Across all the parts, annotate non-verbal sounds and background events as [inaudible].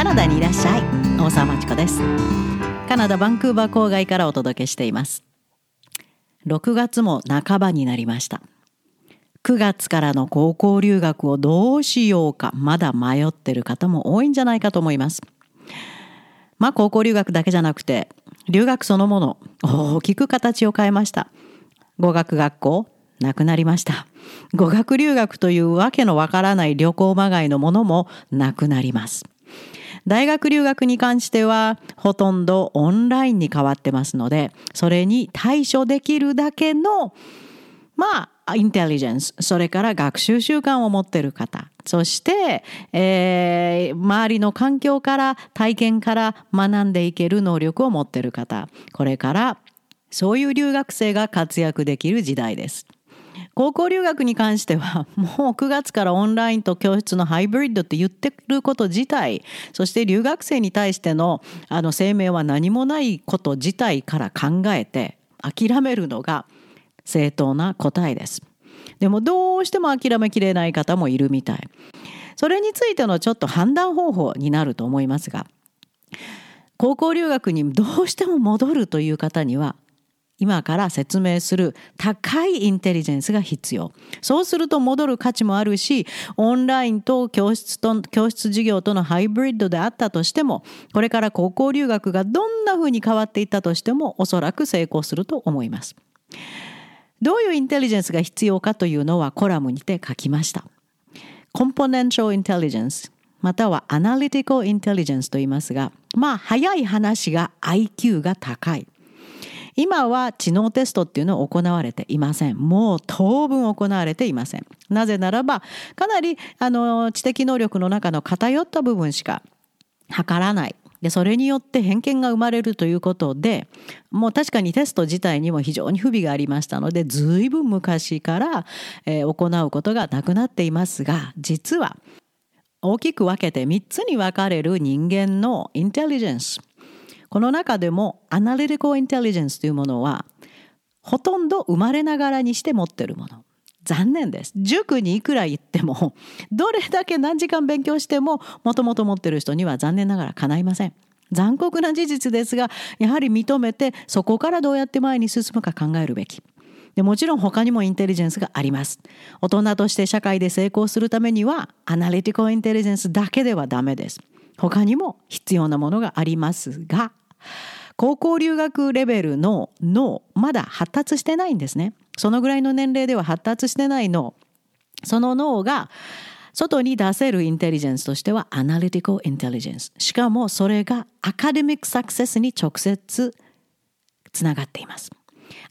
カナダにいらっしゃい。大沢まちこです。カナダバンクーバー郊外からお届けしています。6月も半ばになりました。9月からの高校留学をどうしようか。まだ迷ってる方も多いんじゃないかと思います。まあ高校留学だけじゃなくて留学そのもの大きく形を変えました。語学学校なくなりました。語学留学というわけのわからない旅行まがいのものもなくなります。大学留学に関してはほとんどオンラインに変わってますのでそれに対処できるだけのまあインテリジェンスそれから学習習慣を持ってる方そして、えー、周りの環境から体験から学んでいける能力を持ってる方これからそういう留学生が活躍できる時代です。高校留学に関しては [laughs] もう9月からオンラインと教室のハイブリッドって言ってること自体そして留学生に対してのあの声明は何もないこと自体から考えて諦めるのが正当な答えです。でもどうしても諦めきれない方もいるみたい。それについてのちょっと判断方法になると思いますが高校留学にどうしても戻るという方には今から説明する高いインテリジェンスが必要。そうすると戻る価値もあるし、オンラインと教室と、教室授業とのハイブリッドであったとしても、これから高校留学がどんな風に変わっていったとしても、おそらく成功すると思います。どういうインテリジェンスが必要かというのはコラムにて書きました。コンポネンシャルインテリジェンスまたはアナリティコインテリジェンスと言いますが、まあ早い話が IQ が高い。今は知能テストっていうのは行われていません。もう当分行われていません。なぜならば、かなりあの知的能力の中の偏った部分しか測らない。でそれによって偏見が生まれるということでもう確かにテスト自体にも非常に不備がありましたのでずいぶん昔から、えー、行うことがなくなっていますが実は大きく分けて3つに分かれる人間のインテリジェンスこの中でもアナリティコインテリジェンスというものはほとんど生まれながらにして持ってるもの。残念です。塾にいくら行っても、どれだけ何時間勉強しても、もともと持ってる人には残念ながら叶いません。残酷な事実ですが、やはり認めて、そこからどうやって前に進むか考えるべき。でもちろん他にもインテリジェンスがあります。大人として社会で成功するためには、アナリティコインテリジェンスだけではダメです。他にも必要なものがありますが、高校留学レベルの脳まだ発達してないんですね。そのぐらいの年齢では発達してない脳。その脳が外に出せるインテリジェンスとしてはアナリティコインテリジェンス。しかもそれがアカデミックサクセスに直接つながっています。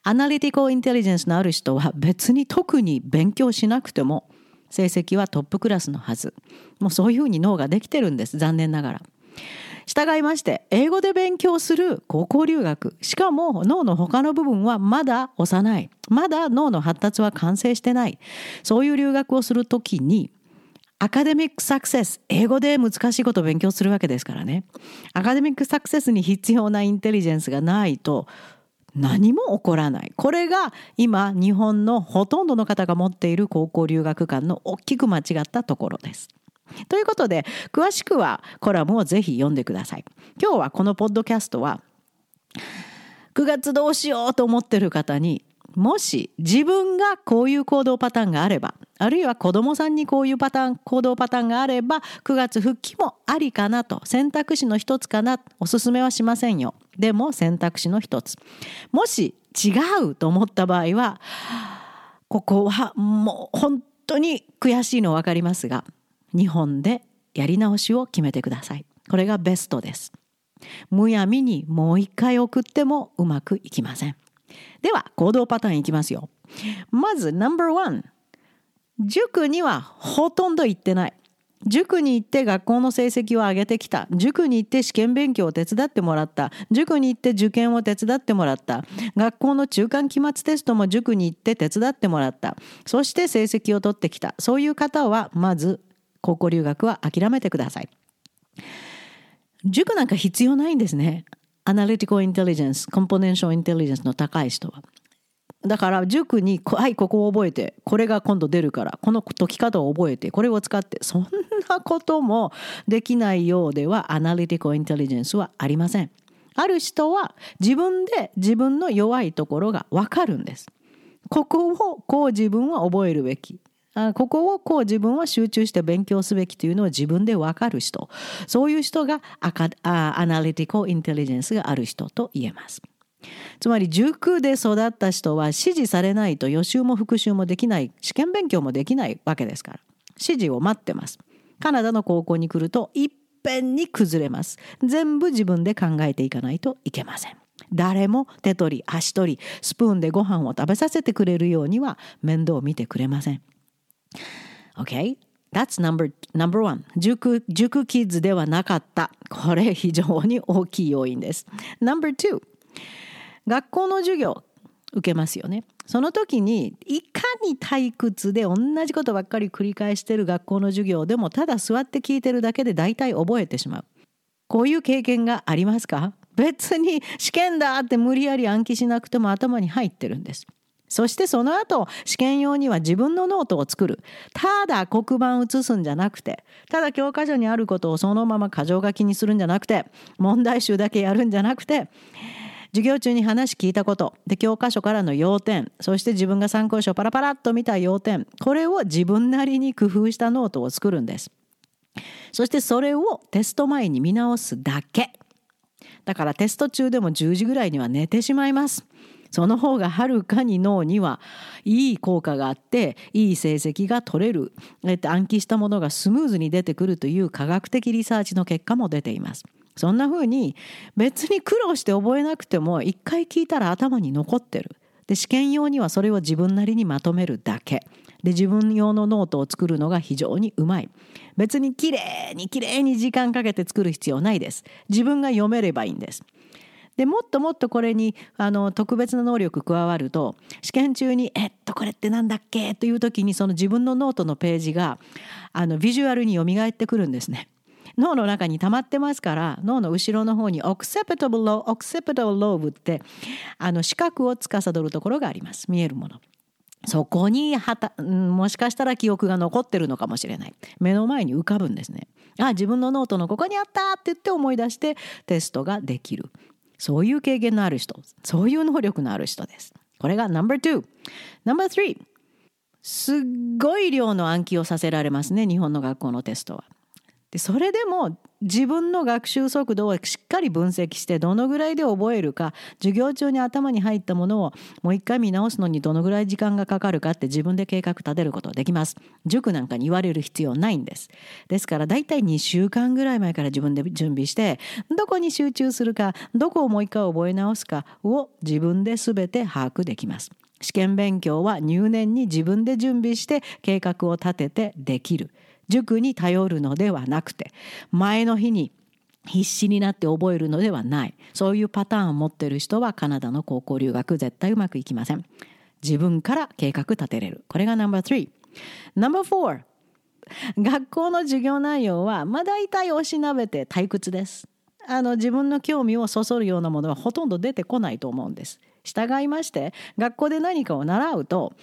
アナリティコインテリジェンスのある人は別に特に勉強しなくても成績はトップクラスのはず。もうそういうふうに脳ができてるんです。残念ながら。従いまして英語で勉強する高校留学。しかも脳の他の部分はまだ幼い。まだ脳の発達は完成してない。そういう留学をするときにアカデミックサクセス英語で難しいことを勉強するわけですからね。アカデミックサクセスに必要なインテリジェンスがないと何も起こらない。これが今日本のほとんどの方が持っている高校留学館の大きく間違ったところです。ということで詳しくはコラムをぜひ読んでください。今日はこのポッドキャストは9月どうしようと思ってる方にもし自分がこういう行動パターンがあればあるいは子どもさんにこういうパターン行動パターンがあれば9月復帰もありかなと選択肢の一つかなおすすめはしませんよでも選択肢の一つもし違うと思った場合はここはもう本当に悔しいの分かりますが日本でやり直しを決めてください。これがベストです。むやみにもう一回送ってもうまくいきません。では行動パターンいきますよ。まず No.1 塾にはほとんど行ってない。塾に行って学校の成績を上げてきた。塾に行って試験勉強を手伝ってもらった。塾に行って受験を手伝ってもらった。学校の中間期末テストも塾に行って手伝ってもらった。そして成績を取ってきた。そういう方はまず高校留学は諦めてください。塾なんか必要ないんですね。アナリティコインテリジェンス、コンポネンションインテリジェンスの高い人は。だから塾に「はいここを覚えてこれが今度出るからこの解き方を覚えてこれを使って」そんなこともできないようではアナリティコインテリジェンスはありません。ある人は自分で自分の弱いところがわかるんです。ここをこう自分は覚えるべき。あここをこう自分は集中して勉強すべきというのを自分でわかる人。そういう人がアカあアナリティコインテリジェンスがある人と言えます。つまり塾で育った人は指示されないと予習も復習もできない試験勉強もできないわけですから。指示を待ってます。カナダの高校に来るといっぺんに崩れます。全部自分で考えていかないといけません。誰も手取り足取りスプーンでご飯を食べさせてくれるようには面倒を見てくれません。OK That's number, number one. 塾、塾キッズではなかった。これ非常に大きい要因です。Number two. 学校の授業受けますよね。その時にいかに退屈で同じことばっかり繰り返してる学校の授業でもただ座って聞いてるだけで大体覚えてしまう。こういう経験がありますか？別に試験だって無理やり暗記しなくても頭に入ってるんです。そしてその後試験用には自分のノートを作る。ただ黒板写すんじゃなくて、ただ教科書にあることをそのまま箇条書きにするんじゃなくて、問題集だけやるんじゃなくて、授業中に話聞いたこと。で教科書からの要点そして自分が参考書をパラパラっと見た要点これを自分なりに工夫したノートを作るんです。そしてそれをテスト前に見直すだけ。だからテスト中でも10時ぐらいには寝てしまいます。その方がはるかに脳にはいい効果があっていい成績が取れる暗記したものがスムーズに出てくるという科学的リサーチの結果も出ています。そんな風に別に苦労して覚えなくても一回聞いたら頭に残ってる。で試験用にはそれを自分なりにまとめるだけ。で自分用のノートを作るのが非常にうまい。別にきれいにきれいに時間かけて作る必要ないです。自分が読めればいいんです。でもっともっとこれにあの特別な能力加わると試験中に「えっとこれって何だっけ?」という時にその自分のノートのページがあのビジュアルによみがえってくるんですね。脳の中に溜まってますから脳の後ろの方に occipital lobe, occipital lobe ってあの視覚を司るところがあります見えるもの。そこにはたもしかしたら記憶が残ってるのかもしれない目の前に浮かぶんですねあ自分のノートのここにあったって言って思い出してテストができるそういう経験のある人そういう能力のある人です。これが No.2 No.3 すっごい量の暗記をさせられますね日本の学校のテストは。でそれでも自分の学習速度をしっかり分析してどのぐらいで覚えるか授業中に頭に入ったものをもう一回見直すのにどのぐらい時間がかかるかって自分で計画立てることできます。塾なんかに言われる必要ないんですですからだいたい2週間ぐらい前から自分で準備してどこに集中するかどこをもう一回覚え直すかを自分で全て把握できます。試験勉強は入念に自分で準備して計画を立ててできる。塾に頼るのではなくて前の日に必死になって覚えるのではない。そういうパターンを持ってる人はカナダの高校留学絶対うまくいきません。自分から計画立てれる。これがナンバー3ナンバー4学校の授業内容はまあ大体おしなべて退屈です。あの自分の興味をそそるようなものはほとんど出てこないと思うんです。従いまして学校で何かを習うと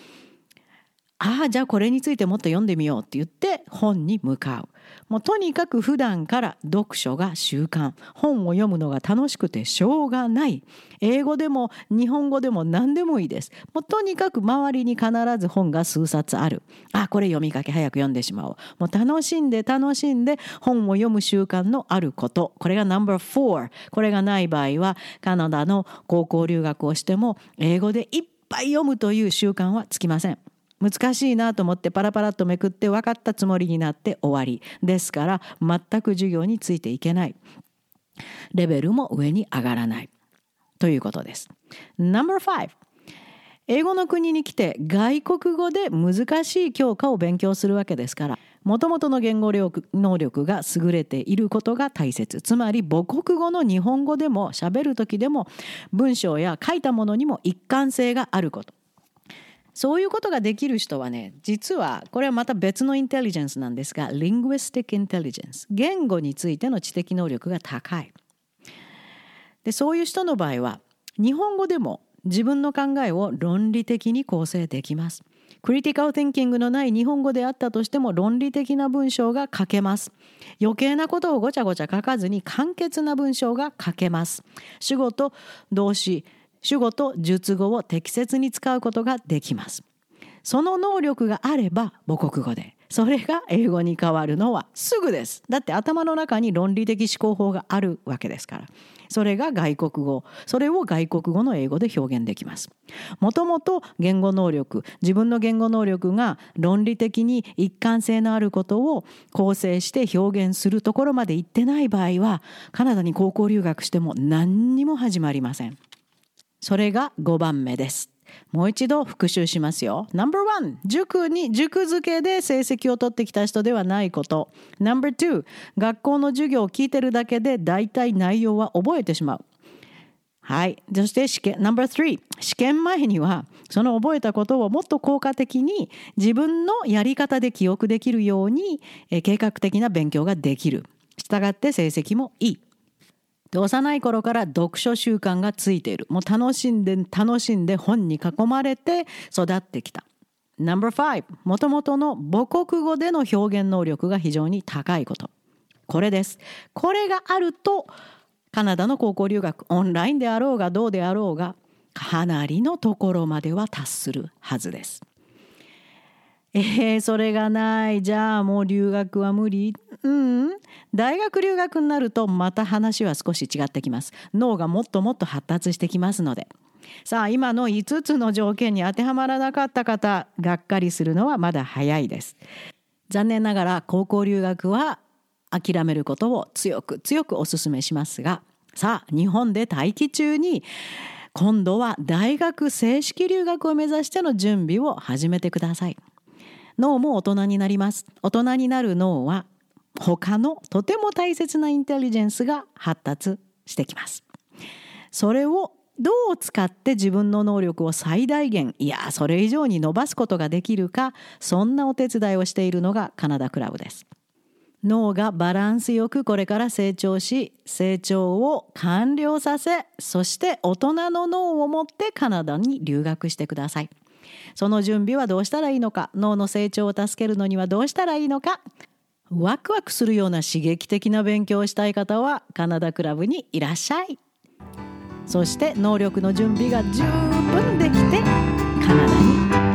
ああじゃあこれについてもっと読んでみようって言って本に向かう。もうとにかく普段から読書が習慣。本を読むのが楽しくてしょうがない。英語でも日本語でも何でもいいです。もうとにかく周りに必ず本が数冊ある。あこれ読みかけ早く読んでしまおう。もう楽しんで楽しんで本を読む習慣のあること。これがナンバー4これがない場合はカナダの高校留学をしても英語でいっぱい読むという習慣はつきません。難しいなと思ってパラパラとめくって分かったつもりになって終わり。ですから全く授業についていけない。レベルも上に上がらない。ということです。No.5 英語の国に来て外国語で難しい教科を勉強するわけですからもともとの言語能力が優れていることが大切。つまり母国語の日本語でも喋る時でも文章や書いたものにも一貫性があること。そういうことができる人はね実はこれはまた別のインテリジェンスなんですが Linguistic Intelligence 言語についての知的能力が高い。でそういう人の場合は日本語でも自分の考えを論理的に構成できます。クリティカル・ティンキングのない日本語であったとしても論理的な文章が書けます。余計なことをごちゃごちゃ書かずに簡潔な文章が書けます。主語と動詞主語と述語を適切に使うことができます。その能力があれば母国語で。それが英語に変わるのはすぐです。だって頭の中に論理的思考法があるわけですから。それが外国語。それを外国語の英語で表現できます。もともと言語能力自分の言語能力が論理的に一貫性のあることを構成して表現するところまで行ってない場合はカナダに高校留学しても何にも始まりません。それが5番目ですもう一度復習しますよ。No.1 塾に塾付けで成績を取ってきた人ではないこと。No.2 学校の授業を聞いてるだけで大体内容は覚えてしまう。はい。そして試験、No.3 試験前にはその覚えたことをもっと効果的に自分のやり方で記憶できるように計画的な勉強ができる。したがって成績もいい。幼い頃から読書習慣がついている。もう楽しんで楽しんで本に囲まれて育ってきた。No.5 もともとの母国語での表現能力が非常に高いこと。これです。これがあるとカナダの高校留学オンラインであろうがどうであろうがかなりのところまでは達するはずです。えー、それがない。じゃあもう留学は無理。うん。大学留学になるとまた話は少し違ってきます。脳がもっともっと発達してきますので。さあ今の5つの条件に当てはまらなかった方がっかりするのはまだ早いです。残念ながら高校留学は諦めることを強く強くお勧めしますがさあ日本で待機中に今度は大学正式留学を目指しての準備を始めてください。脳も大人になります。大人になる脳は他のとても大切なインテリジェンスが発達してきます。それをどう使って自分の能力を最大限いやそれ以上に伸ばすことができるかそんなお手伝いをしているのがカナダクラブです。脳がバランスよくこれから成長し成長を完了させそして大人の脳を持ってカナダに留学してください。その準備はどうしたらいいのか脳の成長を助けるのにはどうしたらいいのかワクワクするような刺激的な勉強をしたい方はカナダクラブにいらっしゃい。そして能力の準備が十分できてカナダに。